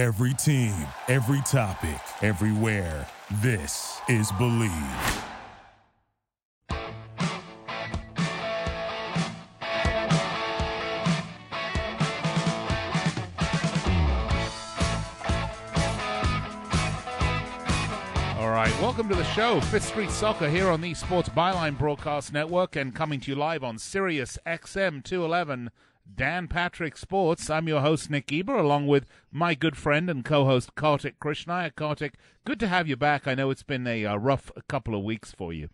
Every team, every topic, everywhere. This is Bleav. All right, welcome to the show, Fifth Street Soccer here on the Sports Byline Broadcast Network and coming to you live on Sirius XM 211 Dan Patrick Sports. I'm your host, Nick Geber, along with my good friend and co-host Kartik Krishnaiyer. Kartik, good to have you back. I know it's been a uh, rough couple of weeks for you.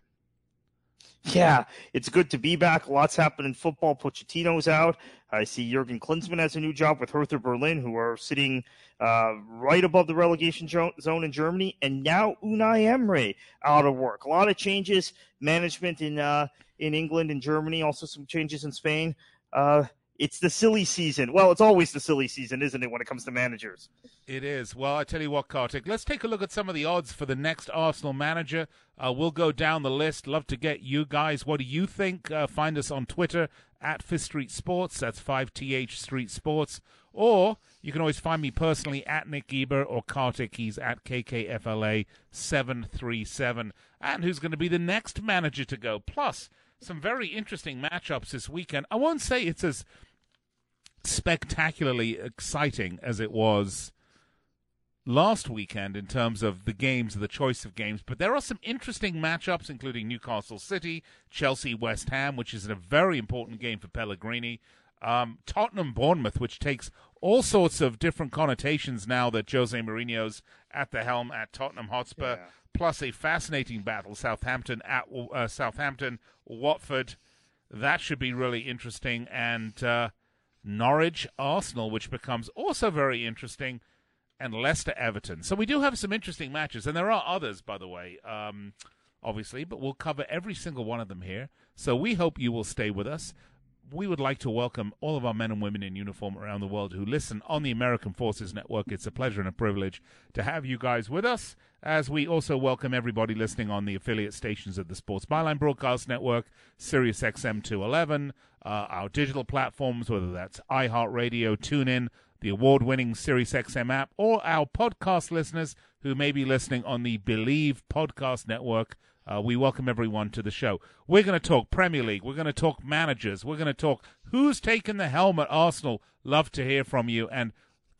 Yeah, it's good to be back. Lots happening in football. Pochettino's out. I see Jurgen Klinsmann has a new job with Hertha Berlin, who are sitting uh, right above the relegation zone in Germany. And now Unai Emery out of work. A lot of changes, management in uh, in England and Germany, also some changes in Spain. Uh, it's the silly season. Well, it's always the silly season, isn't it, when it comes to managers? It is. Well, I tell you what, Kartik, let's take a look at some of the odds for the next Arsenal manager. Uh, we'll go down the list. Love to get you guys. What do you think? Uh, find us on Twitter at Fifth Street Sports. That's 5TH Street Sports. Or you can always find me personally at Nick Geber or Kartik. He's at KKFLA737. And who's going to be the next manager to go? Plus, some very interesting matchups this weekend. I won't say it's as spectacularly exciting as it was last weekend in terms of the games, the choice of games. But there are some interesting matchups, including Newcastle City, Chelsea, West Ham, which is a very important game for Pellegrini. Um, Tottenham, Bournemouth, which takes all sorts of different connotations now that Jose Mourinho's at the helm at Tottenham Hotspur. Yeah. Plus a fascinating battle, Southampton at uh, Southampton, Watford. That should be really interesting, and uh, Norwich, Arsenal, which becomes also very interesting and Leicester Everton. So we do have some interesting matches, and there are others, by the way, um, obviously, but we'll cover every single one of them here. So we hope you will stay with us. We would like to welcome all of our men and women in uniform around the world who listen on the American Forces Network. It's a pleasure and a privilege to have you guys with us, as we also welcome everybody listening on the affiliate stations of the Sports Byline Broadcast Network, Sirius XM 211, uh, our digital platforms, whether that's iHeartRadio, TuneIn, the award winning SiriusXM app, or our podcast listeners who may be listening on the Bleav Podcast Network. Uh, we welcome everyone to the show. We're going to talk Premier League. We're going to talk managers. We're going to talk who's taken the helm at Arsenal. Love to hear from you. And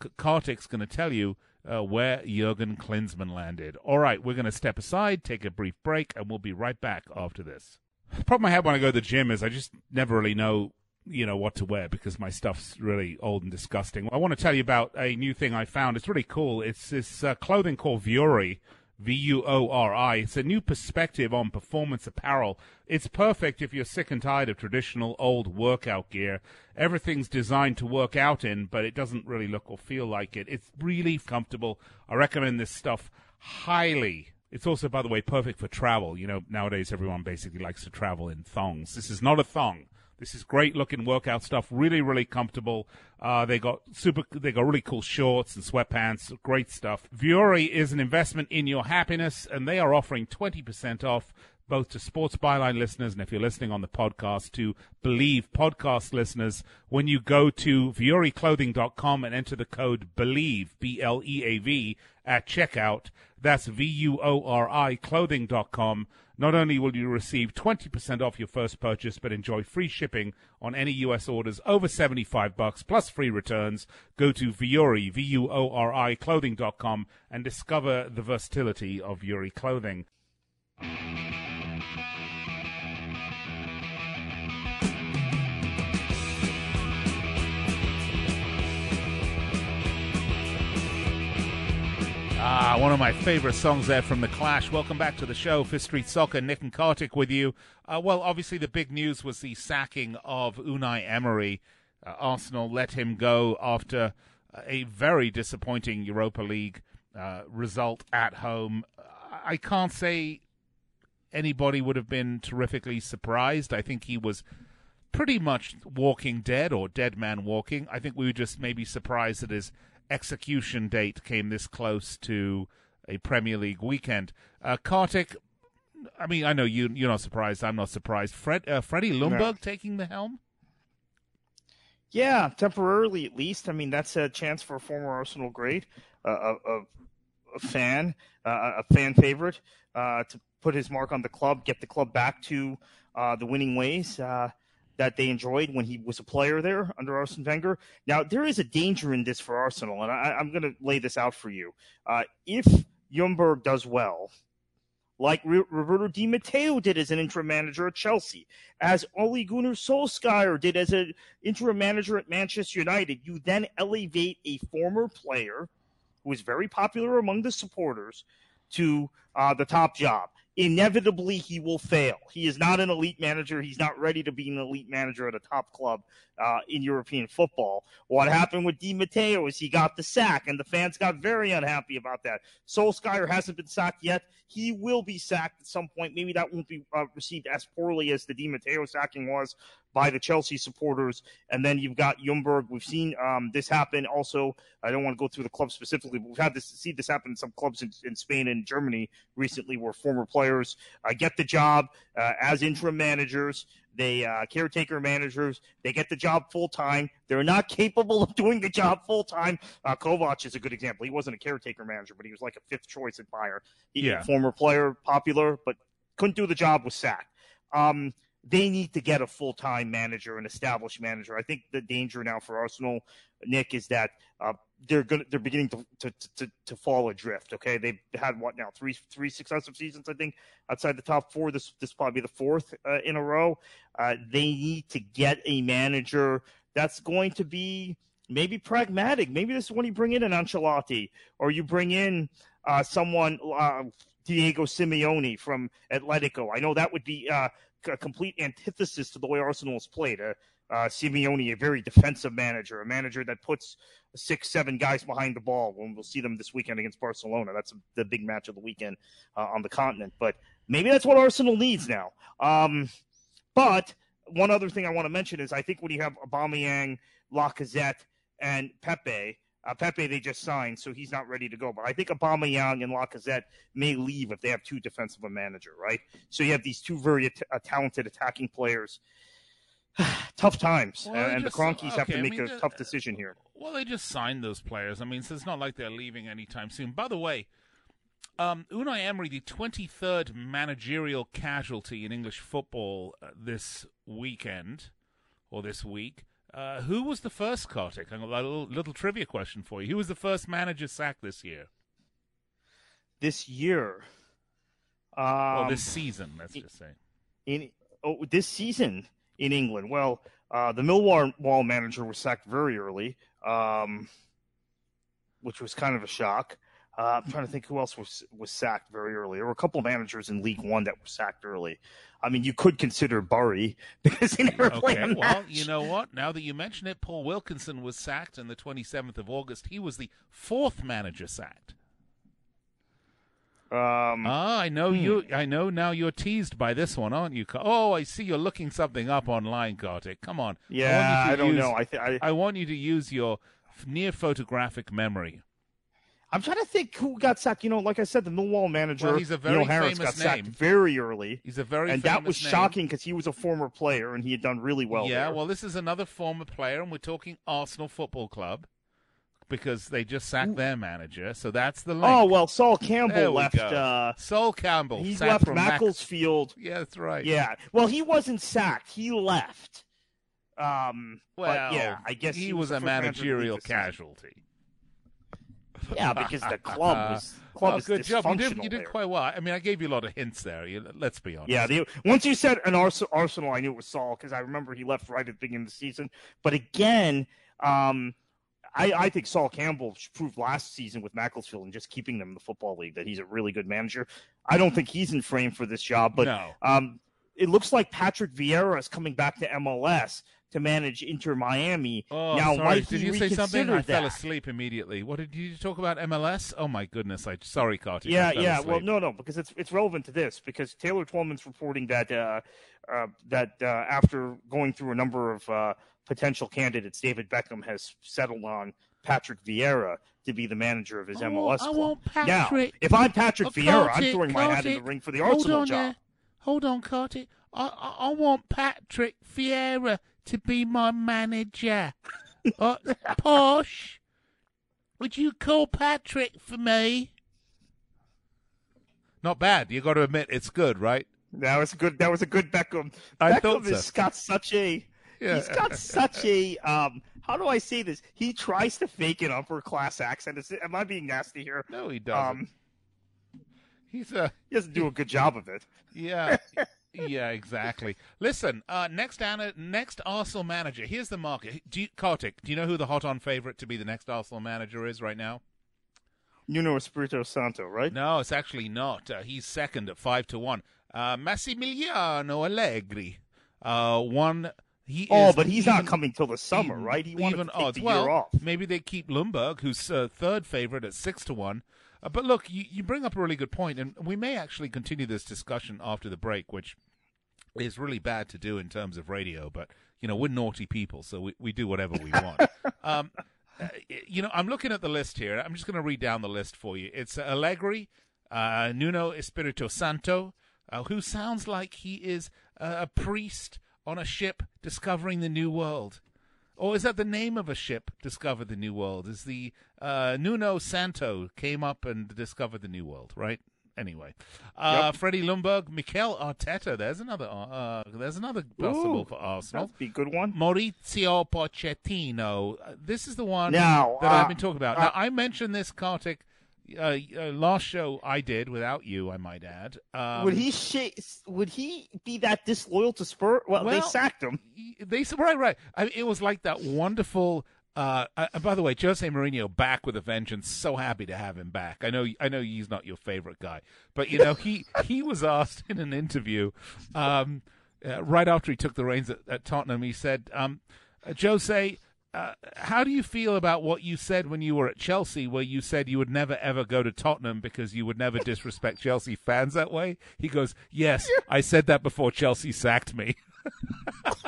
K- Kartik's going to tell you uh, where Jurgen Klinsmann landed. All right, we're going to step aside, take a brief break, and we'll be right back after this. The problem I have when I go to the gym is I just never really know you know what to wear because my stuff's really old and disgusting. I want to tell you about a new thing I found. It's really cool. It's this uh, clothing called Vuori, V U O R I. It's a new perspective on performance apparel. It's perfect if you're sick and tired of traditional old workout gear. Everything's designed to work out in, but it doesn't really look or feel like it. It's really comfortable. I recommend this stuff highly. It's also, by the way, perfect for travel. You know, nowadays everyone basically likes to travel in thongs. This is not a thong. This is great looking workout stuff. Really, really comfortable. Uh, they got super. They got really cool shorts and sweatpants. Great stuff. Vuori is an investment in your happiness, and they are offering twenty percent off both to Sports Byline listeners and if you're listening on the podcast to Bleav podcast listeners when you go to vuoriclothing.com and enter the code BLEAV B L E A V at checkout. That's V U O R I clothing.com. Not only will you receive 20% off your first purchase, but enjoy free shipping on any US orders over 75 bucks plus free returns. Go to Vuori, V-U-O-R-I clothing.com and discover the versatility of Vuori clothing. Ah, one of my favorite songs there from The Clash. Welcome back to the show, Fifth Street Soccer. Nick and Kartik with you. Uh, well, obviously, the big news was the sacking of Unai Emery. Uh, Arsenal let him go after a very disappointing Europa League uh, result at home. I can't say anybody would have been terrifically surprised. I think he was pretty much walking dead or dead man walking. I think we were just maybe surprised that his execution date came this close to a Premier League weekend. Uh, Kartik, I mean, I know you you're not surprised. I'm not surprised. Fred uh, Freddie Ljungberg no. taking the helm. Yeah, temporarily at least. I mean, that's a chance for a former Arsenal great, uh, a, a, fan, uh, a fan favorite, uh, to put his mark on the club, get the club back to uh, the winning ways uh, that they enjoyed when he was a player there under Arsene Wenger. Now, there is a danger in this for Arsenal, and I, am going to lay this out for you. Uh, if Ljungberg does well, like Roberto Di Matteo did as an interim manager at Chelsea, as Ole Gunnar Solskjaer did as an interim manager at Manchester United. You then elevate a former player who is very popular among the supporters to uh, the top job inevitably he will fail. He is not an elite manager. He's not ready to be an elite manager at a top club uh, in European football. What happened with Di Matteo is he got the sack, and the fans got very unhappy about that. Solskjaer hasn't been sacked yet. He will be sacked at some point. Maybe that won't be uh, received as poorly as the Di Matteo sacking was by the Chelsea supporters. And then you've got Ljungberg. We've seen um, this happen also. I don't want to go through the club specifically, but we've had this see this happen in some clubs in, in Spain and Germany recently, where former players uh, get the job uh, as interim managers. They uh, caretaker managers. They get the job full time. They're not capable of doing the job full time. Uh, Kovac is a good example. He wasn't a caretaker manager, but he was like a fifth choice at Bayern. He, yeah. former player, popular, but couldn't do the job. Was sacked. Um, they need to get a full time manager, an established manager. I think the danger now for Arsenal, Nick, is that uh, they're going they're beginning to, to, to, to fall adrift. Okay, they've had what now three three successive seasons, I think, outside the top four. This this probably the fourth uh, in a row. Uh, they need to get a manager that's going to be maybe pragmatic. Maybe this is when you bring in an Ancelotti or you bring in uh, someone. Uh, Diego Simeone from Atletico. I know that would be uh, a complete antithesis to the way Arsenal has played. Uh, uh, Simeone, a very defensive manager, a manager that puts six, seven guys behind the ball. When we'll see them this weekend against Barcelona, that's the big match of the weekend uh, on the continent. But maybe that's what Arsenal needs now. Um, but one other thing I want to mention is I think when you have Aubameyang, Lacazette, and Pepe, uh, Pepe they just signed, so he's not ready to go. But I think Aubameyang and Lacazette may leave if they have too defensive a manager, right? So you have these two very uh, talented attacking players. tough times, well, and, just, the Kroenkes okay, have to make I mean, a tough decision here. Well, they just signed those players. I mean, so it's not like they're leaving anytime soon. By the way, um, Unai Emery, the 23rd managerial casualty in English football uh, this weekend or this week. Uh, who was the first Kartik? I got a little, little trivia question for you. Who was the first manager sacked this year? This year? Um, well, this season, let's in, just say. In oh, this season in England. Well, uh, the Millwall manager was sacked very early, um, which was kind of a shock. Uh, I'm trying to think who else was was sacked very early. There were a couple of managers in League One that were sacked early. I mean, you could consider Bury because he never okay, played a match. Well, you know what? Now that you mention it, Paul Wilkinson was sacked on the 27th of August. He was the fourth manager sacked. Um, ah, I know hmm. you. I know now. You're teased by this one, aren't you? Oh, I see. You're looking something up online, Kartik. Come on. Yeah, I, I don't use, know. I, th- I I want you to use your near photographic memory. I'm trying to think who got sacked. You know, like I said, the Millwall manager, well, he's a very Neil Harris, got name. sacked very early. He's a very and that was name. shocking because he was a former player and he had done really well. Yeah, there. well, this is another former player, and we're talking Arsenal Football Club because they just sacked their manager. So that's the link. Oh well, Sol Campbell left. Uh, Sol Campbell. He left Macclesfield. Mac- yeah, that's right. Yeah. Well, he wasn't sacked. He left. Um. Well, yeah, I guess he, he was, was a managerial casualty. Yeah, because the club was club is good job. You did, you did quite well. I mean, I gave you a lot of hints there. You, let's be honest. Yeah, the, once you said an Arsenal, I knew it was Sol because I remember he left right at the beginning of the season. But again, um, I, I, think Sol Campbell proved last season with Macclesfield and just keeping them in the football league that he's a really good manager. I don't think he's in frame for this job, but no. um, it looks like Patrick Vieira is coming back to MLS to manage Inter Miami. Oh, now, sorry. Did you say something? I that? fell asleep immediately. What did you talk about? MLS? Oh my goodness! I sorry, Carter. Yeah, yeah. Asleep. Well, no, no, because it's it's relevant to this because Taylor Twellman's reporting that uh, uh, that uh, after going through a number of uh, potential candidates, David Beckham has settled on Patrick Vieira to be the manager of his I MLS want, club. I want Patrick. Now, if I'm Patrick oh, Vieira, I'm throwing my hat in the ring for the Arsenal on job. There. Hold on, Carter. I, I, I want Patrick Vieira to be my manager? uh, Posh, would you call Patrick for me? Not bad. You got to admit it's good, right? That was good. That was a good Beckham. I Beckham thought so. has got such a. Yeah. He's got such a. Um, how do I say this? He tries to fake an upper class accent. Is, am I being nasty here? No, he doesn't. Um, He's a he doesn't do a good job of it. yeah. Yeah, exactly. Listen, uh, next Anna, next Arsenal manager. Here's the market. Do you, Kartik, do you know who the hot on favorite to be the next Arsenal manager is right now? Nuno Espirito Santo, right? No, it's actually not. Uh, he's second at five to one. Uh, Massimiliano Allegri. Uh, one. He Oh, is but he's even- not coming till the summer, even- right? He wanted even to take odds. the well, year off. maybe they keep Ljungberg, who's uh, third favorite at six to one. Uh, but look, you, you bring up a really good point, and we may actually continue this discussion after the break, which is really bad to do in terms of radio. But you know, we're naughty people, so we, we do whatever we want. um, uh, you know, I'm looking at the list here. I'm just going to read down the list for you. It's Allegri, uh, Nuno Espirito Santo, uh, who sounds like he is uh, a priest on a ship discovering the new world. Or is that the name of a ship? Discover the new world. Is the uh, Nuno Santo came up and discovered the new world, right? Anyway, uh, Freddie Ljungberg, Mikel Arteta. There's another. Uh, there's another possible Ooh, for Arsenal. That'd be a good one. Mauricio Pochettino. Uh, this is the one Now, that I've uh, been talking about. uh, now, I mentioned this, Kartik. Uh, uh, last show I did without you, I might add. Um, would he sh- would he be that disloyal to Spurs? Well, they sacked him. they said right, right. I mean, it was like that wonderful. Uh, uh, and by the way, Jose Mourinho back with a vengeance. So happy to have him back. I know, I know he's not your favorite guy, but you know he he was asked in an interview, um, uh, right after he took the reins at, at Tottenham. He said, um, uh, "Jose, uh, how do you feel about what you said when you were at Chelsea, where you said you would never ever go to Tottenham because you would never disrespect Chelsea fans that way?" He goes, "Yes, I said that before Chelsea sacked me."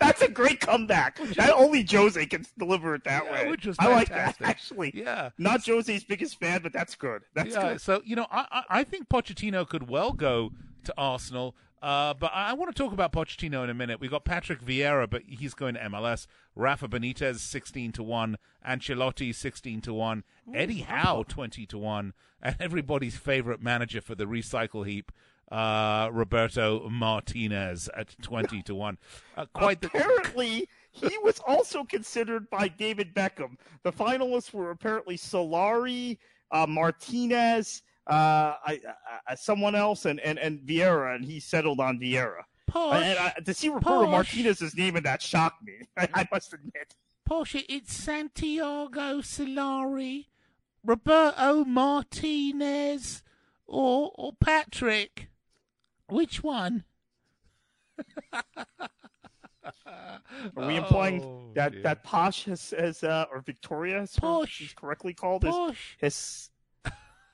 That's a great comeback. That only Jose can deliver it that Yeah, way. which was I like that actually. Yeah. Not Jose's biggest fan, but that's good. That's yeah, good. so you know, I, I I think Pochettino could well go to Arsenal. Uh, but I, I want to talk about Pochettino in a minute. We got Patrick Vieira, but he's going to MLS. Rafa Benitez sixteen to one, Ancelotti sixteen to one, Eddie Howe twenty to one, and everybody's favorite manager for the recycle heap, uh, Roberto Martinez at twenty to one. Uh, quite the apparently, he was also considered by David Beckham. The finalists were apparently Solari, uh, Martinez, uh, I, I, someone else, and, and, and Vieira, and he settled on Vieira. Posh. And I, to see Roberto Martinez's name in that shocked me. I, I must admit. Porsche, it's Santiago Solari, Roberto Martinez, or or Patrick. Which one? Are we implying Oh, that dear. that Posh has, has uh, or Victoria, as Posh. she's correctly called, Posh. has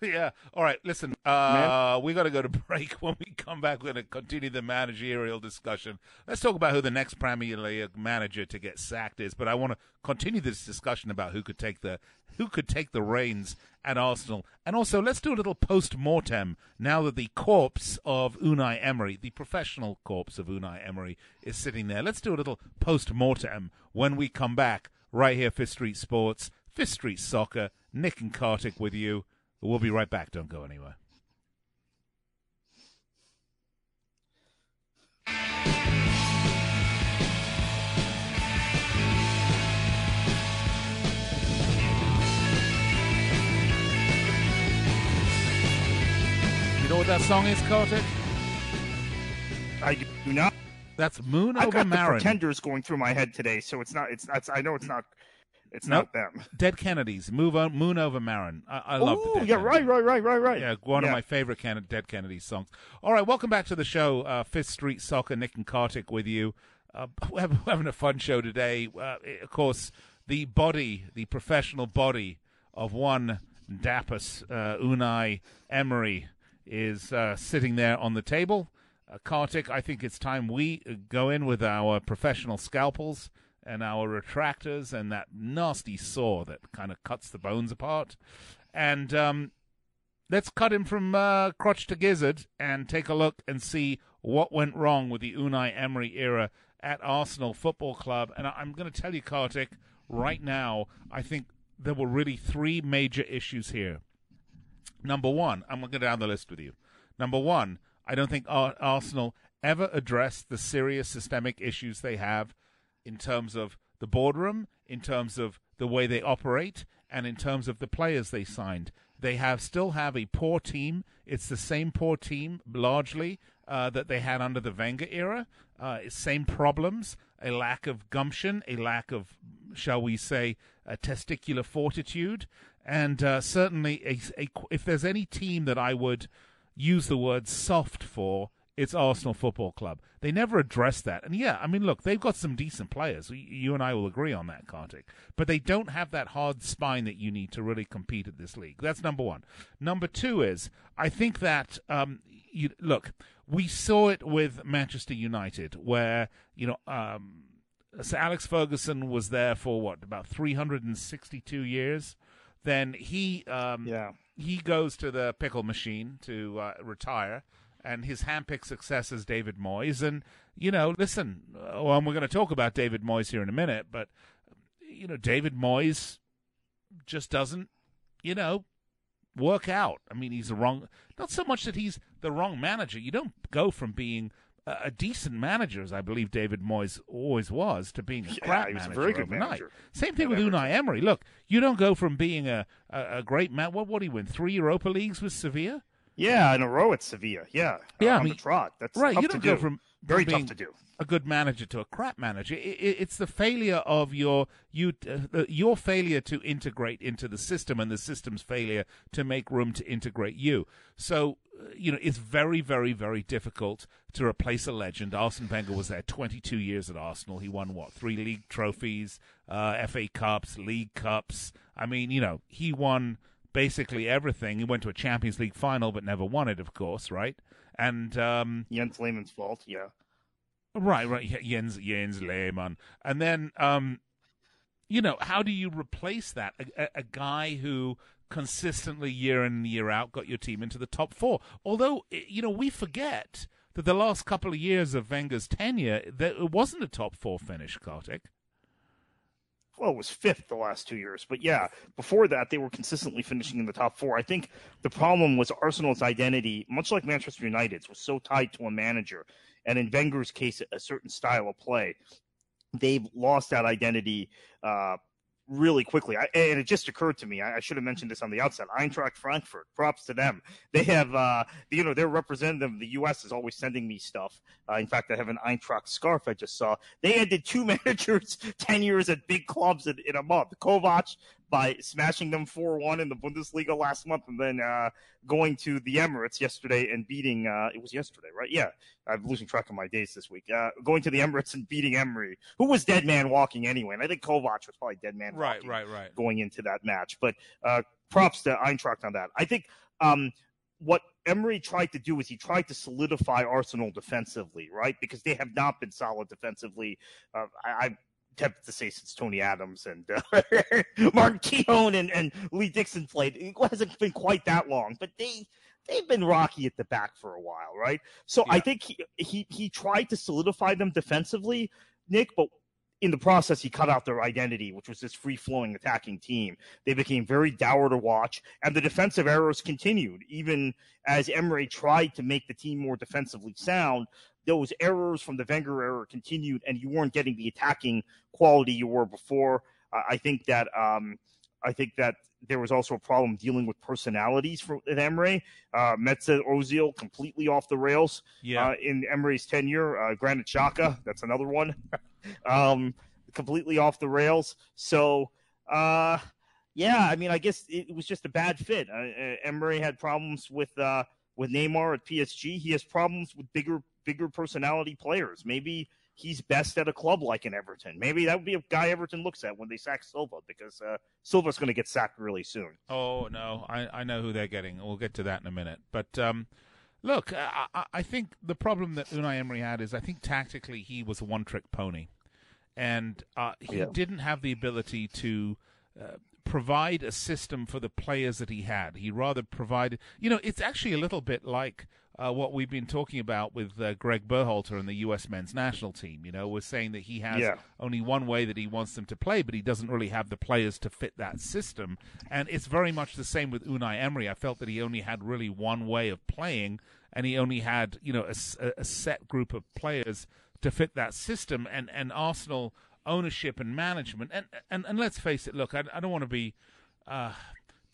Yeah. All right. Listen, uh, we got to go to break. When we come back, we're going to continue the managerial discussion. Let's talk about who the next Premier League manager to get sacked is. But I want to continue this discussion about who could take the who could take the reins at Arsenal, and also let's do a little post mortem now that the corpse of Unai Emery, the professional corpse of Unai Emery, is sitting there. Let's do a little post mortem when we come back right here, Fifth Street Sports, Fifth Street Soccer. Nick and Kartik with you. We'll be right back. Don't go anywhere. You know what that song is, Kartik? I do not. That's Moon I've Over got the Pretenders going through my head today, so it's not. It's not. I know it's not. It's Nope. not them. Dead Kennedys. Move on, Moon Over Marin. I, I love Oh, yeah, Kennedys. right, right, right, right, right. Yeah, one of my favorite Ken- Dead Kennedys songs. All right, welcome back to the show. Uh, Fifth Street Soccer, Nick and Kartik with you. Uh, we're having- a fun show today. Uh, of course, the body, the professional body of one dapper uh, Unai Emery is uh, sitting there on the table. Uh, Kartik, I think it's time we go in with our professional scalpels and our retractors and that nasty saw that kind of cuts the bones apart. And um, let's cut him from uh, crotch to gizzard and take a look and see what went wrong with the Unai Emery era at Arsenal Football Club. And I'm going to tell you, Kartik, right now, I think there were really three major issues here. Number one, I'm going to go down the list with you. Number one, I don't think Arsenal ever addressed the serious systemic issues they have in terms of the boardroom, in terms of the way they operate, and in terms of the players they signed. They have still have a poor team. It's the same poor team largely uh, that they had under the Wenger era. Uh, same problems: a lack of gumption, a lack of, shall we say, testicular fortitude, and uh, certainly, a, a, if there's any team that I would use the word soft for, it's Arsenal Football Club. They never address that. And yeah, I mean, look, they've got some decent players. You and I will agree on that, Kartik. But they don't have that hard spine that you need to really compete at this league. That's number one. Number two is, I think that, um, you, look, we saw it with Manchester United, where, you know, um, Sir Alex Ferguson was there for what, about 362 years? Then he, um, yeah. he goes to the pickle machine to uh, retire and his handpicked success is David Moyes. And, you know, listen, uh, well, we're going to talk about David Moyes here in a minute, but, you know, David Moyes just doesn't, you know, work out. I mean, he's the wrong, not so much that he's the wrong manager. You don't go from being a, a decent manager, as I believe David Moyes always was, to being a yeah, crap manager. a very good overnight. manager. Same thing with Unai Emery. Look, you don't go from being a, a, a great man. What, what he win? Three Europa Leagues with Sevilla? Yeah, in a row at Sevilla. Yeah, yeah, uh, I on mean, the trot. That's right. Tough You don't to go do. from very tough to do. a good manager to a crap manager. It, it, it's the failure of your you uh, your failure to integrate into the system and the system's failure to make room to integrate you. So uh, you know it's very very very difficult to replace a legend. Arsene Wenger was there 22 years at Arsenal. He won what three league trophies, uh, FA Cups, League Cups. I mean, you know, he won basically everything. He went to a Champions League final, but never won it, of course, right? And um, Jens Lehmann's fault. Yeah. Right, right. Jens Jens Lehmann, and then um, you know, how do you replace that? A, a, a, guy who consistently year in and year out got your team into the top four. Although you know, we forget that the last couple of years of Wenger's tenure, that it wasn't a top four finish, Kartik well, it was fifth the last two years. But yeah, before that, they were consistently finishing in the top four. I think the problem was Arsenal's identity, much like Manchester United's, was so tied to a manager. And in Wenger's case, a certain style of play. They've lost that identity uh, really quickly. I, and it just occurred to me. I, I, should have mentioned this on the outset. Eintracht Frankfurt. Props to them. They have, uh, you know, their representative the U.S. is always sending me stuff. Uh, in fact, I have an Eintracht scarf I just saw. They ended two managers ten years at big clubs in, in a month. Kovac by smashing them 4-1 in the Bundesliga last month and then uh, going to the Emirates yesterday and beating uh, it was yesterday, right? Yeah. I'm losing track of my days this week. Uh, going to the Emirates and beating Emery, who was dead man walking anyway. And I think Kovac was probably dead man right, right, right. going into that match. But uh, props to Eintracht on that. I think um, what Emery tried to do is he tried to solidify Arsenal defensively, right? Because they have not been solid defensively. Uh, I, I tempted to say since Tony Adams and uh, Martin Keown and, and Lee Dixon played. It hasn't been quite that long, but they they've been rocky at the back for a while, right? So yeah. I think he, he he tried to solidify them defensively, Nick, but in the process, he cut out their identity, which was this free flowing attacking team. They became very dour to watch, and the defensive errors continued. Even as Emery tried to make the team more defensively sound, those errors from the Wenger era continued, and you weren't getting the attacking quality you were before. Uh, I think that um, I think that there was also a problem dealing with personalities for at Emery. Uh, Mesut Ozil completely off the rails yeah. uh, in Emery's tenure. Uh, Granit Xhaka, that's another one, um, completely off the rails. So, uh, yeah, I mean, I guess it, was just a bad fit. Uh, uh, Emery had problems with uh, with Neymar at PSG. He has problems with bigger bigger personality players. Maybe he's best at a club like in Everton. Maybe that would be a guy Everton looks at when they sack Silva because uh, Silva's going to get sacked really soon. Oh no, I, I know who they're getting. We'll get to that in a minute. But um, look, I, I think the problem that Unai Emery had is I think tactically he was a one trick pony, and uh, he yeah. didn't have the ability to. Uh, provide a system for the players that he had. He rather provided, you know, it's actually a little bit like uh, what we've been talking about with uh, Greg Berhalter and the U.S. men's national team. You know, we're saying that he has Yeah. only one way that he wants them to play, but he doesn't really have the players to fit that system. And it's very much the same with Unai Emery. I felt that he only had really one way of playing, and he only had, you know, a set group of players to fit that system. And, and Arsenal ownership and management, and, and, and let's face it, look, I, I don't want to be uh,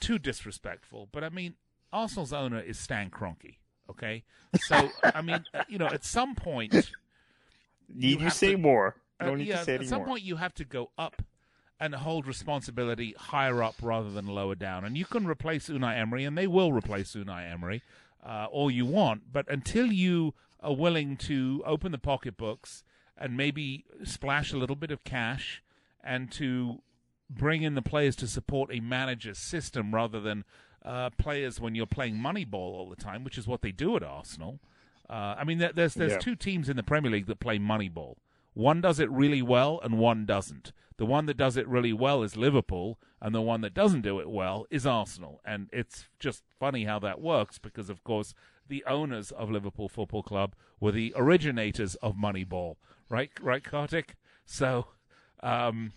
too disrespectful, but I mean, Arsenal's owner is Stan Kroenke. Okay, so I mean, uh, you know, at some point, Need you, have say to- more? uh, need yeah, to say at some point you have to go up and hold responsibility higher up rather than lower down. And you can replace Unai Emery, and they will replace Unai Emery uh, all you want. But until you are willing to open the pocketbooks and maybe splash a little bit of cash and to bring in the players to support a manager's system rather than uh, players when you're playing Moneyball all the time, which is what they do at Arsenal. Uh, I mean, there's there's Yeah. two teams in the Premier League that play Moneyball. One does it really well, and one doesn't. The one that does it really well is Liverpool, and the one that doesn't do it well is Arsenal. And it's just funny how that works because, of course, the owners of Liverpool Football Club were the originators of Moneyball, right? Right, Kartik. So, um,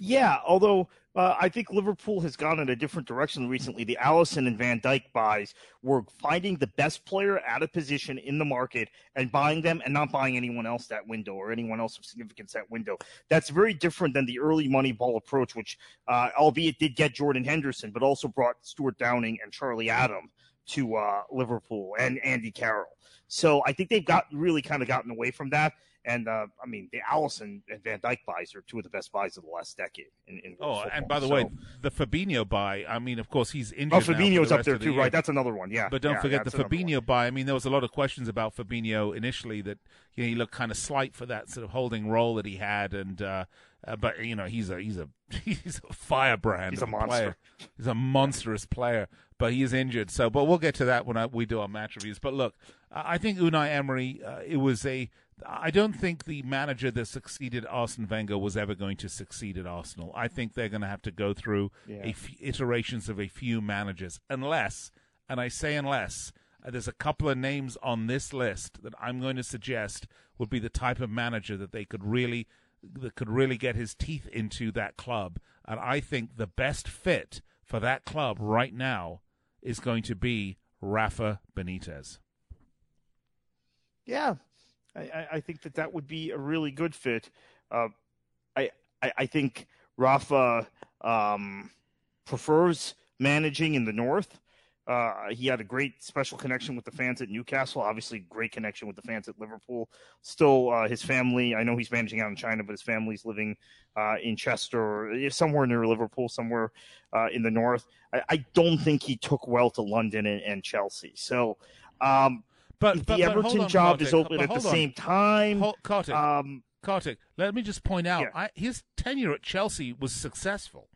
Yeah, although uh, I think Liverpool has gone in a different direction recently. The Alisson and Van Dijk buys were finding the best player at a position in the market and buying them and not buying anyone else that window or anyone else of significance that window. That's very different than the early money ball approach, which, uh, albeit did get Jordan Henderson, but also brought Stuart Downing and Charlie Adam to uh, Liverpool and Andy Carroll. So I think they've got really kind of gotten away from that. And uh, I mean, the Alisson and Van Dijk buys are two of the best buys of the last decade. In, in oh, world and by the So- way, the Fabinho buy. I mean, of course, he's injured. oh, Fabinho's up there the too, year. right? That's another one. Yeah, But don't Yeah, forget the. Fabinho buy. I mean, there was a lot of questions about Fabinho initially that you know he looked kind of slight for that sort of holding role that he had, and uh, uh, but you know he's a he's a he's a firebrand. He's of a monster. Player. He's a monstrous player, but he is injured. So, but we'll get to that when I, we do our match reviews. But look, I I think Unai Emery. Uh, it was a. I don't think the manager that succeeded Arsene Wenger was ever going to succeed at Arsenal. I think they're going to have to go through Yeah. a f- iterations of a few managers, unless, and I say unless, uh, there's a couple of names on this list that I'm going to suggest would be the type of manager that they could really that could really get his teeth into that club. And I think the best fit for that club right now is going to be Rafa Benitez. Yeah, I, I, think that that would be a really good fit. Uh, I, I I think Rafa um, prefers managing in the north. Uh, he had a great special connection with the fans at Newcastle. Obviously, great connection with the fans at Liverpool. Still, uh, his family. I know he's managing out in China, but his family's living uh, in Chester, or somewhere near Liverpool, somewhere uh, in the north. I, I don't think he took well to London and, and Chelsea. So, um, But, if but, the but Everton on, job Kartik, is open at the same time, Hold, Kartik, um, Kartik, let me just point out, Yeah. I, his tenure at Chelsea was successful.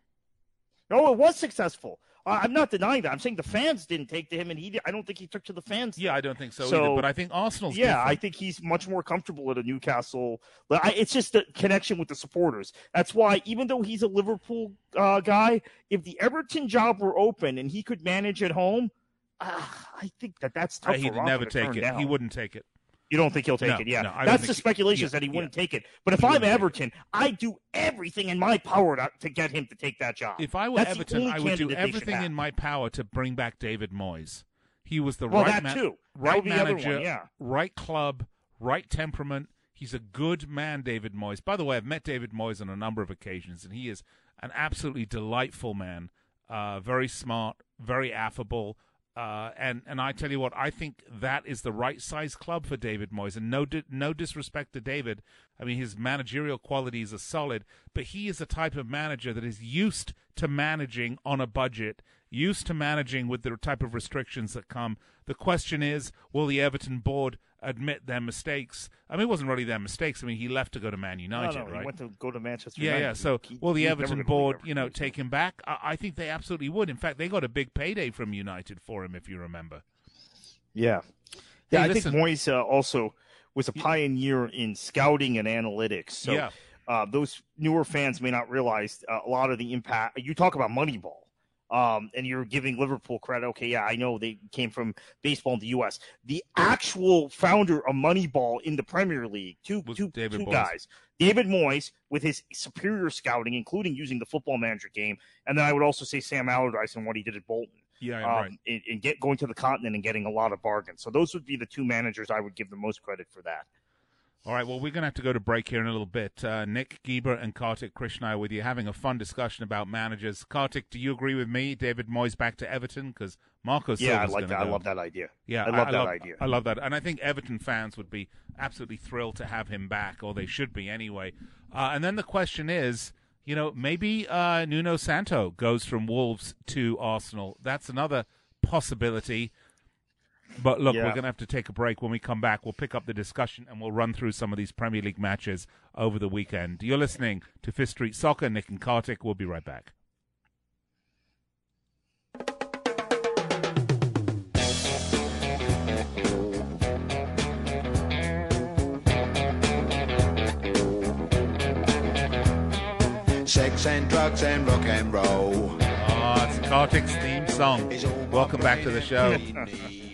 no, it was successful. Uh, I'm not denying that. I'm saying the fans didn't take to him, and he. I don't think he took to the fans. Yeah, I don't think so, So- either. But I think Arsenal's yeah, I think he's much more comfortable at a Newcastle. But I, it's just the connection with the supporters. That's why, even though he's a Liverpool uh, guy, if the Everton job were open and he could manage at home, uh, I think that that's Uh, tough. he'd for never take it. down. He wouldn't take it. You don't think he'll take No, it? Yeah, no, that's the he- speculation yeah, that he wouldn't yeah. take it. But if He I'm wouldn't take it. Everton, I do everything in my power to, to get him to take that job. If I were That's Everton, I would do candidate they should everything in my power to bring back David Moyes. He was the Well, right too. Right would the other manager, one, yeah. right club, right temperament. He's a good man, David Moyes. By the way, I've met David Moyes on a number of occasions, and he is an absolutely delightful man. Uh, very smart, very affable. Uh, and and I tell you what, I think that is the right size club for David Moyes. And no di- no disrespect to David, I mean his managerial qualities are solid, but he is a type of manager that is used to managing on a budget, used to managing with the type of restrictions that come. The question is, will the Everton board admit their mistakes? I mean, it wasn't really their mistakes. I mean, he left to go to Man United, no, right? he went to go to Manchester Yeah, United. yeah. So, He- will the Everton board, you know, take him back? I, I think they absolutely would. In fact, they got a big payday from United for him, if you remember. Yeah. Hey, Yeah, I listen. think Moyes uh, also was a pioneer in scouting and analytics. So Yeah. uh, those newer fans may not realize uh, a lot of the impact. You talk about Moneyball. Um, and you're giving Liverpool credit. Okay, yeah, I know they came from baseball in the U.S. The actual founder of Moneyball in the Premier League, two, two, two guys, David Moyes, with his superior scouting, including using the Football Manager game, and then I would also say Sam Allardyce and what he did at Bolton. Yeah, um, right. In get going to the continent and getting a lot of bargains. So those would be the two managers I would give the most credit for that. All right, well, we're going to have to go to break here in a little bit. Uh, Nick Geber and Kartik Krishna with you, having a fun discussion about managers. Kartik, do you agree with me? David Moyes back to Everton because Marco Yeah, I like that. Go. I love that idea. Yeah, I love I, that love, idea. I love that, and I think Everton fans would be absolutely thrilled to have him back, or they should be anyway. Uh, and then the question is, you know, maybe uh, Nuno Santo goes from Wolves to Arsenal. That's another possibility. But look, yeah. we're going to have to take a break. When we come back, we'll pick up the discussion and we'll run through some of these Premier League matches over the weekend. You're listening to Fifth Street Soccer. Nick and Kartik. We'll be right back. Sex and drugs and rock and roll. Kartik's theme song. Welcome back to the show.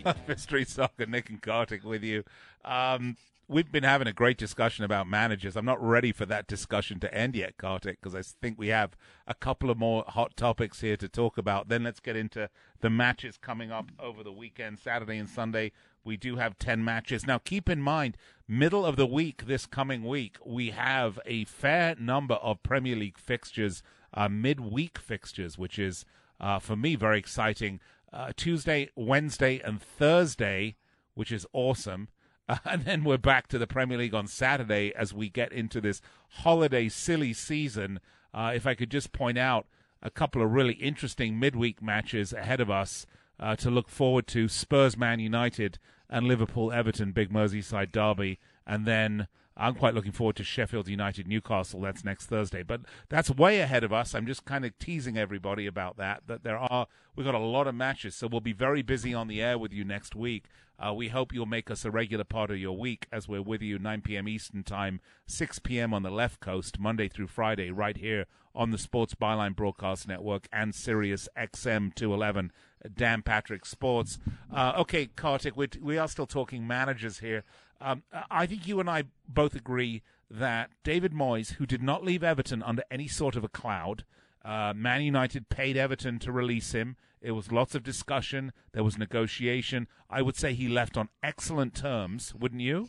Street Soccer, Nick and Kartik with you. Um, we've been having a great discussion about managers. I'm not ready for that discussion to end yet, Kartik, because I think we have a couple of more hot topics here to talk about. Then let's get into the matches coming up over the weekend, Saturday and Sunday. We do have 10 matches. Now, keep in mind, middle of the week, this coming week, we have a fair number of Premier League fixtures, uh, midweek fixtures, which is, uh, for me, very exciting uh, Tuesday, Wednesday, and Thursday, which is awesome. Uh, and then we're back to the Premier League on Saturday as we get into this holiday silly season. Uh, if I could just point out a couple of really interesting midweek matches ahead of us uh, to look forward to Spurs Man United and Liverpool Everton, big Merseyside derby. And then I'm quite looking forward to Sheffield United Newcastle. That's next Thursday, but that's way ahead of us. I'm just kind of teasing everybody about that. That there are we've got a lot of matches, so we'll be very busy on the air with you next week. Uh, we hope you'll make us a regular part of your week as we're with you 9 p.m. Eastern Time, 6 p.m. on the left coast, Monday through Friday, right here on the Sports Byline Broadcast Network and Sirius XM 211. Dan Patrick Sports. Uh, okay, Kartik, we we are still talking managers here. Um, I think you and I both agree that David Moyes, who did not leave Everton under any sort of a cloud, uh, Man United paid Everton to release him. It was lots of discussion. There was negotiation. I would say he left on excellent terms, wouldn't you?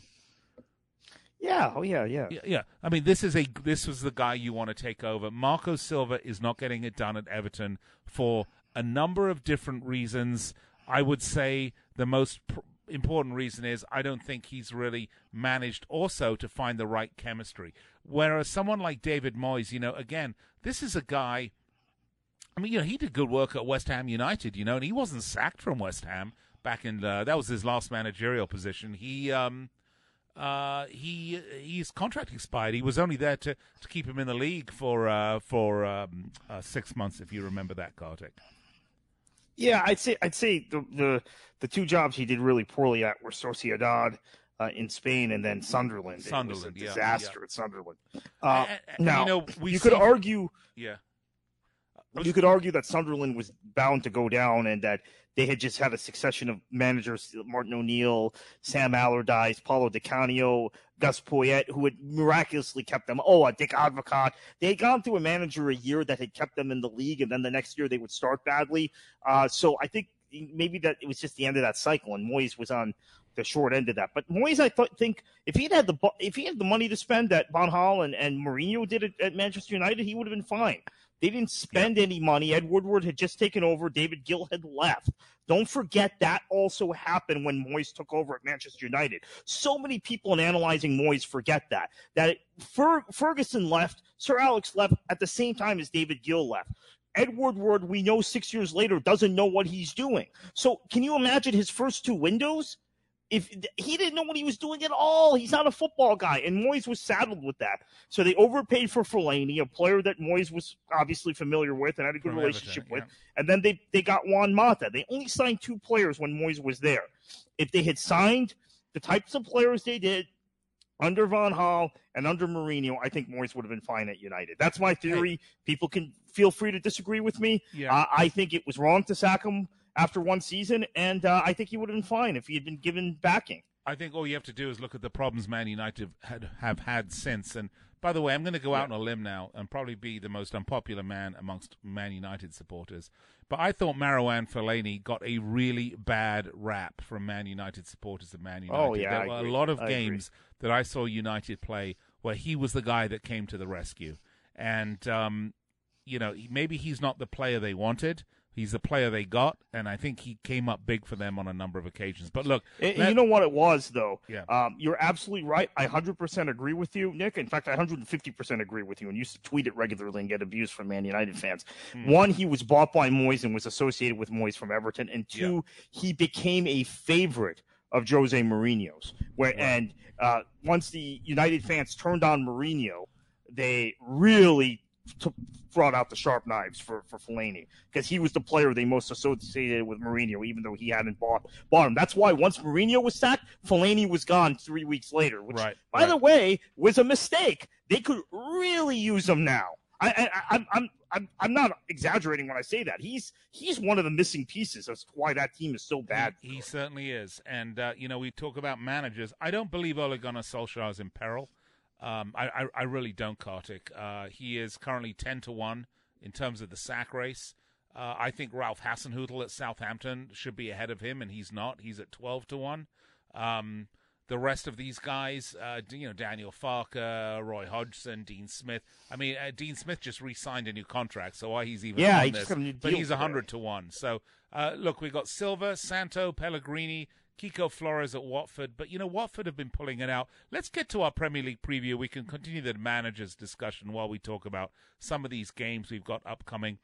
Yeah. Oh, yeah. Yeah. Yeah. yeah. I mean, this is a this was the guy you want to take over. Marco Silva is not getting it done at Everton for a number of different reasons. I would say the most pr- important reason is I don't think he's really managed also to find the right chemistry. Whereas someone like David Moyes, you know, again, this is a guy. I mean, you know, he did good work at West Ham United, you know, and he wasn't sacked from West Ham back in the, that was his last managerial position. He um uh he his contract expired. He was only there to to keep him in the league for uh for um uh, 6 months if you remember that Kartik. Yeah, I'd say I'd say the the the two jobs he did really poorly at were Sociedad uh, in Spain and then Sunderland. Sunderland, it was a disaster yeah. at Sunderland. Uh, and, now you, know, you could argue, yeah, you could argue that Sunderland was bound to go down and that they had just had a succession of managers: Martin O'Neill, Sam Allardyce, Paolo Di Canio, Gus Poyet, who had miraculously kept them. Oh, Dick Advocaat. They had gone through a manager a year that had kept them in the league, and then the next year they would start badly. Uh, so I think maybe that it was just the end of that cycle, and Moyes was on the short end of that. But Moyes, I th- think if he had, the if he had the money to spend that Van Gaal and, and Mourinho did it at Manchester United, he would have been fine. They didn't spend yeah. any money. Ed Woodward had just taken over. David Gill had left. Don't forget that also happened when Moyes took over at Manchester United. So many people in analyzing Moyes forget that. That Fer- Ferguson left, Sir Alex left at the same time as David Gill left. Ed Woodward, we know six years later, doesn't know what he's doing. So can you imagine his first two windows? If he didn't know what he was doing at all. He's not a football guy, and Moyes was saddled with that. So they overpaid for Fellaini, a player that Moyes was obviously familiar with and had a good From relationship Everton, with. Yeah. And then they they got Juan Mata. They only signed two players when Moyes was there. If they had signed the types of players they did, under Van Gaal and under Mourinho, I think Moyes would have been fine at United. That's my theory. People can feel free to disagree with me. Yeah. Uh, I think it was wrong to sack him after one season, and uh, I think he would have been fine if he had been given backing. I think all you have to do is look at the problems Man United had, have had since. And by the way, I'm going to go out on a limb now and probably be the most unpopular man amongst Man United supporters. But I thought Marouane Fellaini got a really bad rap from Man United supporters of Man United. Oh, yeah, there I were agree. a lot of I agree. games that I saw United play where he was the guy that came to the rescue. And, um, you know, maybe he's not the player they wanted. He's the player they got, and I think he came up big for them on a number of occasions. But look, And- let- you know what it was, though? Yeah. Um, you're absolutely right. I 100% agree with you, Nick. In fact, I 150% agree with you and used to tweet it regularly and get abused from Man United fans. Hmm. One, he was bought by Moyes and was associated with Moyes from Everton. And two, he became a favorite of Jose Mourinho's. Where And uh, once the United fans turned on Mourinho, they really took, brought out the sharp knives for, for Fellaini because he was the player they most associated with Mourinho, even though he hadn't bought, bought him. That's why once Mourinho was sacked, Fellaini was gone three weeks later, which, Right, by right. the way, was a mistake. They could really use him now. I, I, I'm, I'm, I'm, I'm not exaggerating when I say that. He's, he's one of the missing pieces as to why that team is so bad. He, he certainly is. And, uh, you know, we talk about managers. I don't believe Ole Gunnar Solskjaer is in peril. Um, I, I, I really don't, Kartik. Uh, he is currently 10 to 1 in terms of the sack race. Uh, I think Ralph Hasenhutl at Southampton should be ahead of him, and he's not. He's at 12 to 1. Um, the rest of these guys, uh, you know, Daniel Farke, Roy Hodgson, Dean Smith. I mean, uh, Dean Smith just re-signed a new contract, so why he's even Yeah, on he this? just got a but he's today. 100 to 1. So, uh, look, we've got Silva, Santo, Pellegrini, Quique Flores at Watford. But, you know, Watford have been pulling it out. Let's get to our Premier League preview. We can continue the managers' discussion while we talk about some of these games we've got upcoming.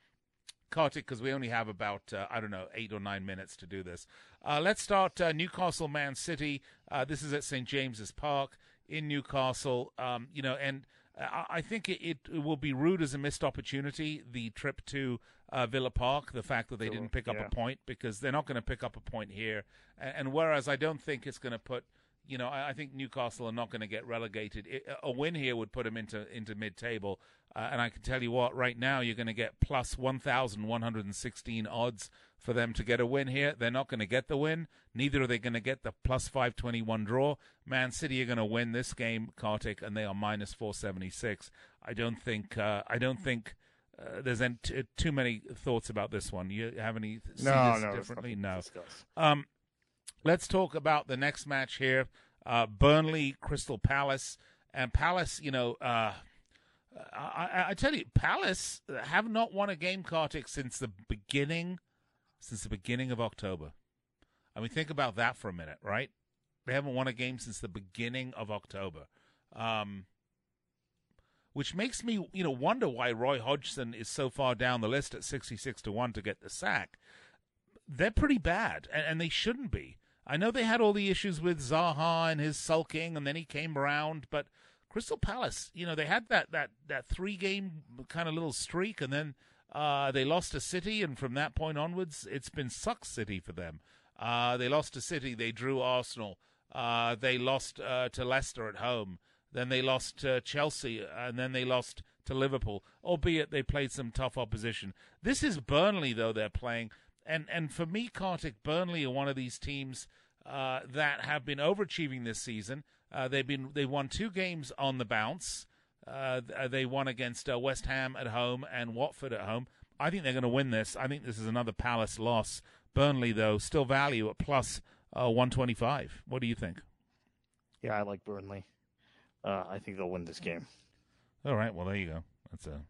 Kartik, because we only have about, uh, I don't know, eight or nine minutes to do this. Uh, let's start uh, Newcastle Man City. Uh, this is at St. James's Park in Newcastle. Um, you know, and I, I think it, it will be rude as a missed opportunity, the trip to uh, Villa Park, the fact that they didn't pick up yeah. a point, because they're not going to pick up a point here. And, and whereas I don't think it's going to put you know, I, I think Newcastle are not going to get relegated. It, a win here would put them into into mid table, uh, and I can tell you what, right now you're going to get plus one thousand one hundred and sixteen odds for them to get a win here. They're not going to get the win. Neither are they going to get the plus five twenty one draw. Man City are going to win this game, Kartik, and they are minus four seventy six. I don't think. Uh, I don't think. Uh, there's too many thoughts about this one. You have any see No, this no, differently? No. Um, let's talk about the next match here. Uh, Burnley, Crystal Palace, and Palace. You know, uh, I, I, I tell you, Palace have not won a game, Kartik, since the beginning, since the beginning of October. I mean, think about that for a minute, right? They haven't won a game since the beginning of October. Um, which makes me, you know, wonder why Roy Hodgson is so far down the list at sixty-six to one to get the sack they're pretty bad, and, and they shouldn't be. I know they had all the issues with Zaha and his sulking, and then he came around, but Crystal Palace, you know, they had that that that three game kind of little streak, and then uh, they lost to City, and from that point onwards, it's been suck City for them. Uh, they lost to City, they drew Arsenal, uh, they lost uh, to Leicester at home, then they lost to Chelsea, and then they lost to Liverpool, albeit they played some tough opposition. This is Burnley, though, they're playing. And and for me, Kartik, Burnley are one of these teams uh, that have been overachieving this season. Uh, they've been they won two games on the bounce. Uh, they won against uh, West Ham at home and Watford at home. I think they're going to win this. I think this is another Palace loss. Burnley, though, still value at plus uh, 125. What do you think? Yeah, I like Burnley. Uh, I think they'll win this game. All right, well there you go. That's a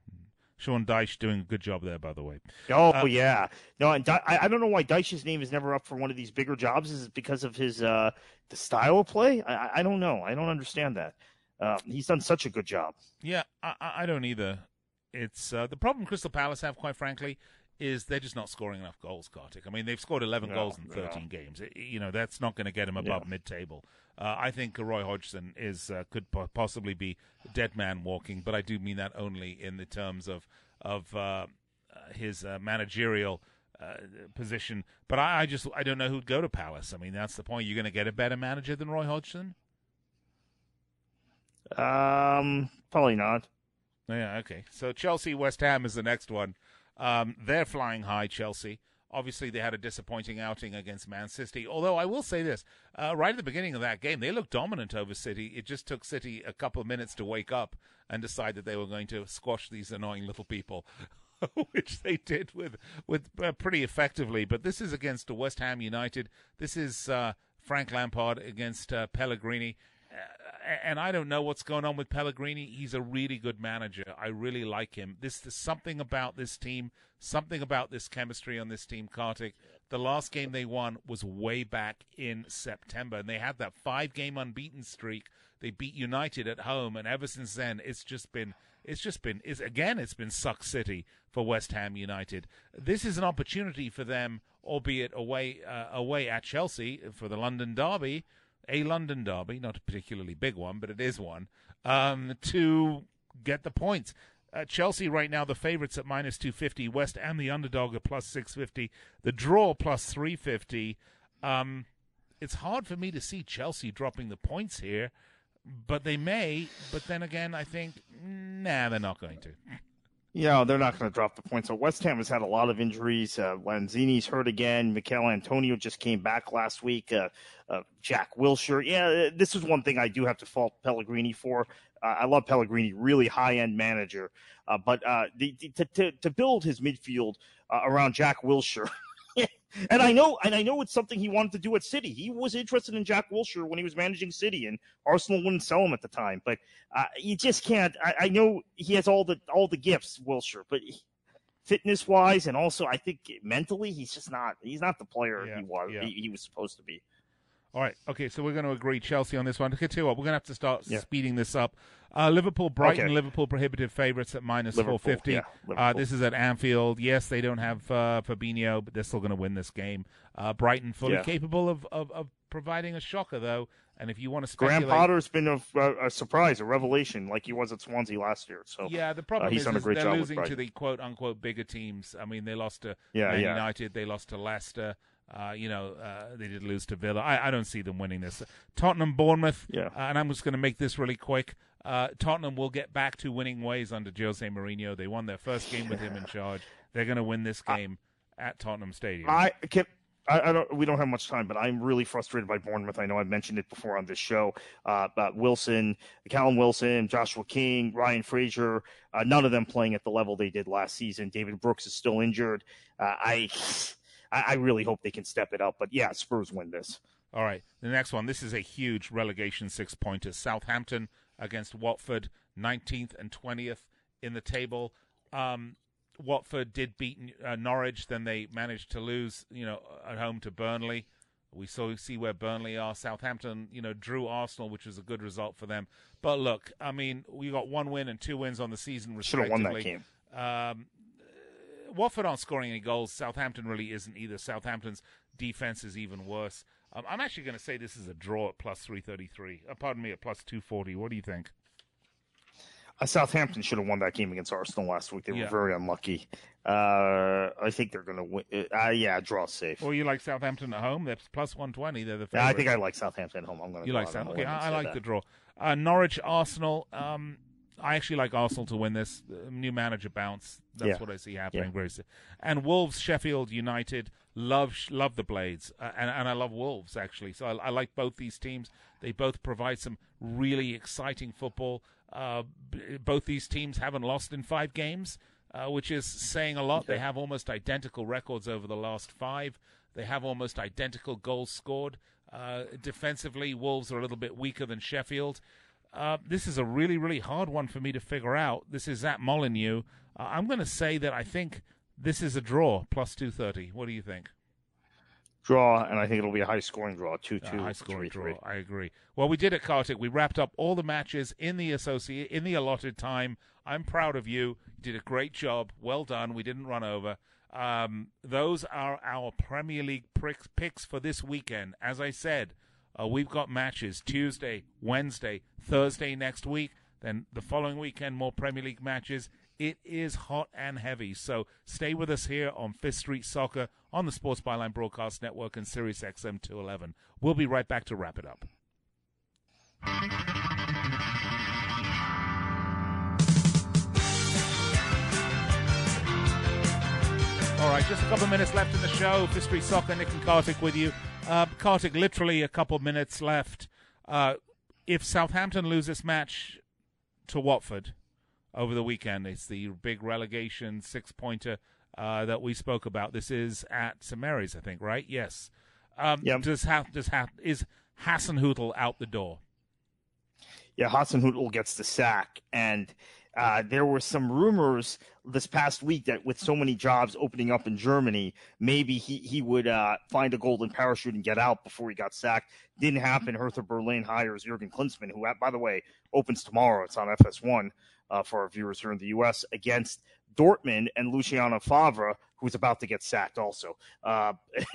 Sean Dyche doing a good job there, by the way. Oh Uh, yeah, no, and I, I don't know why Dyche's name is never up for one of these bigger jobs. Is it because of his uh, the style of play? I, I- don't know. I don't understand that. Uh, he's done such a good job. Yeah, I, I don't either. It's uh, the problem Crystal Palace have, quite frankly, is they're just not scoring enough goals. Kartik. I mean, they've scored 11 No, goals in no. 13 games. It- you know, that's not going to get them above Yeah. mid-table. Uh, I think Roy Hodgson is uh, could po- possibly be dead man walking, but I do mean that only in the terms of of uh, uh, his uh, managerial. Uh, position, but I, I just I don't know who'd go to Palace. I mean, that's the point. You're going to get a better manager than Roy Hodgson. Um, probably not. Yeah, okay. So Chelsea West Ham is the next one. Um, they're flying high, Chelsea. Obviously, they had a disappointing outing against Man City. Although I will say this, uh, right at the beginning of that game, they looked dominant over City. It just took City a couple of minutes to wake up and decide that they were going to squash these annoying little people, which they did with with uh, pretty effectively. But this is against West Ham United. This is uh, Frank Lampard against uh, Pellegrini and I don't know what's going on with Pellegrini. He's a really good manager. I really like him. This is something about this team, something about this chemistry on this team, Kartik. The last game they won was way back in September, and they had that five game unbeaten streak. They beat United at home, and ever since then, it's just been it's just been it's, again it's been suck city for West Ham United. This is an opportunity for them, albeit away uh, away at Chelsea for the London derby a London derby, not a particularly big one, but it is one, um, to get the points. Uh, Chelsea right now the favorites at minus 250, West Ham the underdog at plus 650, the draw plus 350. Um, it's hard for me to see Chelsea dropping the points here, but they may. But then again, I think nah, they're not going to. Yeah, they're not going to drop the points. So West Ham has had a lot of injuries. Uh, Lanzini's hurt again. Michail Antonio just came back last week. Uh, uh, Jack Wilshere. Yeah, uh, this is one thing I do have to fault Pellegrini for. Uh, I love Pellegrini, really high end manager. Uh, but the, the, to, to, build his midfield around Jack Wilshere and I know, and I know it's something he wanted to do at City. He was interested in Jack Wilshere when he was managing City, and Arsenal wouldn't sell him at the time. But uh, you just can't. I, I, know he has all the all the gifts, Wilshere, but fitness wise, and also I think mentally, he's just not. He's not the player yeah, he was. Yeah. He, he was supposed to be. All right. Okay. So we're going to agree Chelsea on this one. Okay, tell you what, we're going to have to start yeah. speeding this up. Uh, Liverpool, Brighton, okay. Liverpool prohibitive favourites at minus 450. Yeah, uh, this is at Anfield. Yes, they don't have uh, Fabinho, but they're still going to win this game. Uh, Brighton fully yeah. capable of, of, of, providing a shocker, though. And if you want to speculate, Graham Potter's been a, a, surprise, a revelation, like he was at Swansea last year. So yeah, the problem uh, is, is they're losing to the quote unquote bigger teams. I mean, they lost to yeah, Man United, they lost to Leicester. Uh, you know, uh, they did lose to Villa. I, I, don't see them winning this. Tottenham, Bournemouth, yeah. Uh, and I'm just going to make this really quick. Uh, Tottenham will get back to winning ways under Jose Mourinho. They won their first game with him in charge. They're going to win this game at Tottenham Stadium. I can. I, I, don't. We don't have much time, but I'm really frustrated by Bournemouth. I know I've mentioned it before on this show. Uh, but Wilson, Callum Wilson, Joshua King, Ryan Fraser, uh, none of them playing at the level they did last season. David Brooks is still injured. I I, I really hope they can step it up. But yeah, Spurs win this. All right. The next one. This is a huge relegation six pointer. Southampton against Watford, 19th and 20th in the table. Um, Watford did beat uh, Norwich, then they managed to lose, you know, at home to Burnley. We saw see where Burnley are. Southampton, you know, drew Arsenal, which was a good result for them. But look, I mean, we got one win and two wins on the season, respectively. Should have won that game. Um, Watford aren't scoring any goals. Southampton really isn't either. Southampton's defense is even worse. Um, I'm actually going to say this is a draw at plus 333. Uh, pardon me, at plus 240. What do you think? Uh, Southampton should have won that game against Arsenal last week. They yeah. were very unlucky. Uh, I think they're going to win. Uh, yeah, draw safe. Well, you like Southampton at home? They're plus 120. They're the favorite. Yeah, I think I like Southampton at home. I'm going to You like Southampton? Okay, I, I like that. the draw. Uh, Norwich, Arsenal. Um, I actually like Arsenal to win this. new manager bounce. That's yeah. what I see happening yeah. very soon. And Wolves, Sheffield United. Love love the Blades, uh, and and I love Wolves actually. So I, I, like both these teams. They both provide some really exciting football. Uh, b- both these teams haven't lost in five games, uh, which is saying a lot. They have almost identical records over the last five. They have almost identical goals scored. Uh, defensively, Wolves are a little bit weaker than Sheffield. Uh, this is a really, really hard one for me to figure out. This is at Molineux. Uh, I'm going to say that I think this is a draw, plus 230. What do you think? Draw, and I think it'll be a high scoring draw, 2 2. high scoring draw, I agree. Well, we did it, Kartik. We wrapped up all the matches in the associate in the allotted time. I'm proud of you. You did a great job. Well done. We didn't run over. Um, those are our Premier League picks for this weekend. As I said, uh, we've got matches Tuesday, Wednesday, Thursday next week. Then the following weekend, more Premier League matches. It is hot and heavy. So stay with us here on Fifth Street Soccer on the Sports Byline Broadcast Network and Sirius XM 211. We'll be right back to wrap it up. All right, just a couple of minutes left in the show. Fifth Street Soccer, Nick and Kartik with you uh, Kartik, literally a couple minutes left. Uh, if Southampton lose this match to Watford over the weekend, it's the big relegation six pointer uh, that we spoke about. This is at St Mary's, I think, right? Yes. Um, Yep. Does ha- does ha- is Hasenhutl out the door? yeah, Hasenhutl gets the sack. And uh, there were some rumors this past week that with so many jobs opening up in Germany, maybe he, he would uh, find a golden parachute and get out before he got sacked. Didn't happen. Hertha Berlin hires Jurgen Klinsmann, who, by the way, opens tomorrow. It's on FS1 uh, for our viewers here in the U.S. against Dortmund and Luciano Favre, who's about to get sacked also. Uh,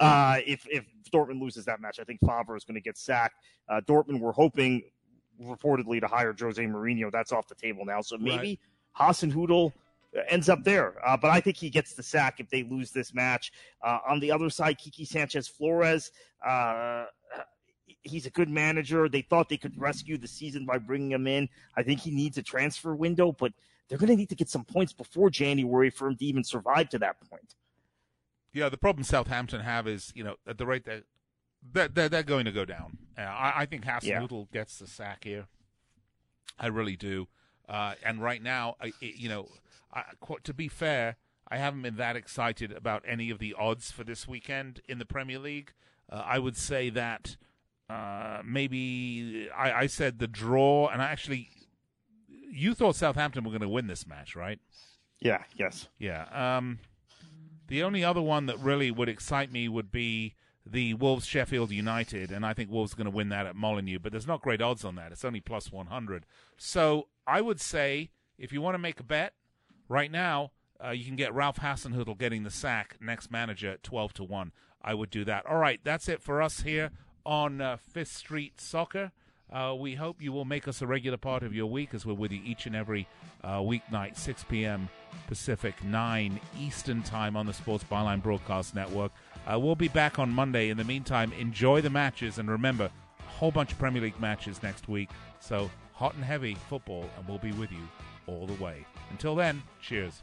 uh, if, if Dortmund loses that match, I think Favre is going to get sacked. Uh, Dortmund were hoping reportedly to hire Jose Mourinho. That's off the table now. So maybe Hasenhutl ends up there. Uh, but I think he gets the sack if they lose this match. Uh, on the other side, Quique Sanchez Flores. Uh, he's a good manager. They thought they could rescue the season by bringing him in. I think he needs a transfer window, but they're going to need to get some points before January for him to even survive to that point. Yeah, the problem Southampton have is, you know, at the rate that they're, they're, they're going to go down. Uh, I, I think Hasenhutl gets the sack here. I really do. Uh, and right now, I, it- you know, I, to be fair, I haven't been that excited about any of the odds for this weekend in the Premier League. Uh, I would say that uh, maybe I, I said the draw, and I actually, you thought Southampton were going to win this match, right? Yeah, yes. Yeah. Um, the only other one that really would excite me would be the Wolves Sheffield United, and I think Wolves are going to win that at Molineux, but there's not great odds on that. It's only plus 100. So I would say if you want to make a bet right now, uh, you can get Ralph Hasenhutl getting the sack next manager at 12 to 1. I would do that. All right, that's it for us here on uh, Fifth Street Soccer. Uh, we hope you will make us a regular part of your week as we're with you each and every uh, weeknight, 6 p.m. Pacific, 9 Eastern Time on the Sports Byline Broadcast Network. Uh, we'll be back on Monday. In the meantime, enjoy the matches and remember, a whole bunch of Premier League matches next week. So, hot and heavy football, and we'll be with you all the way. Until then, cheers.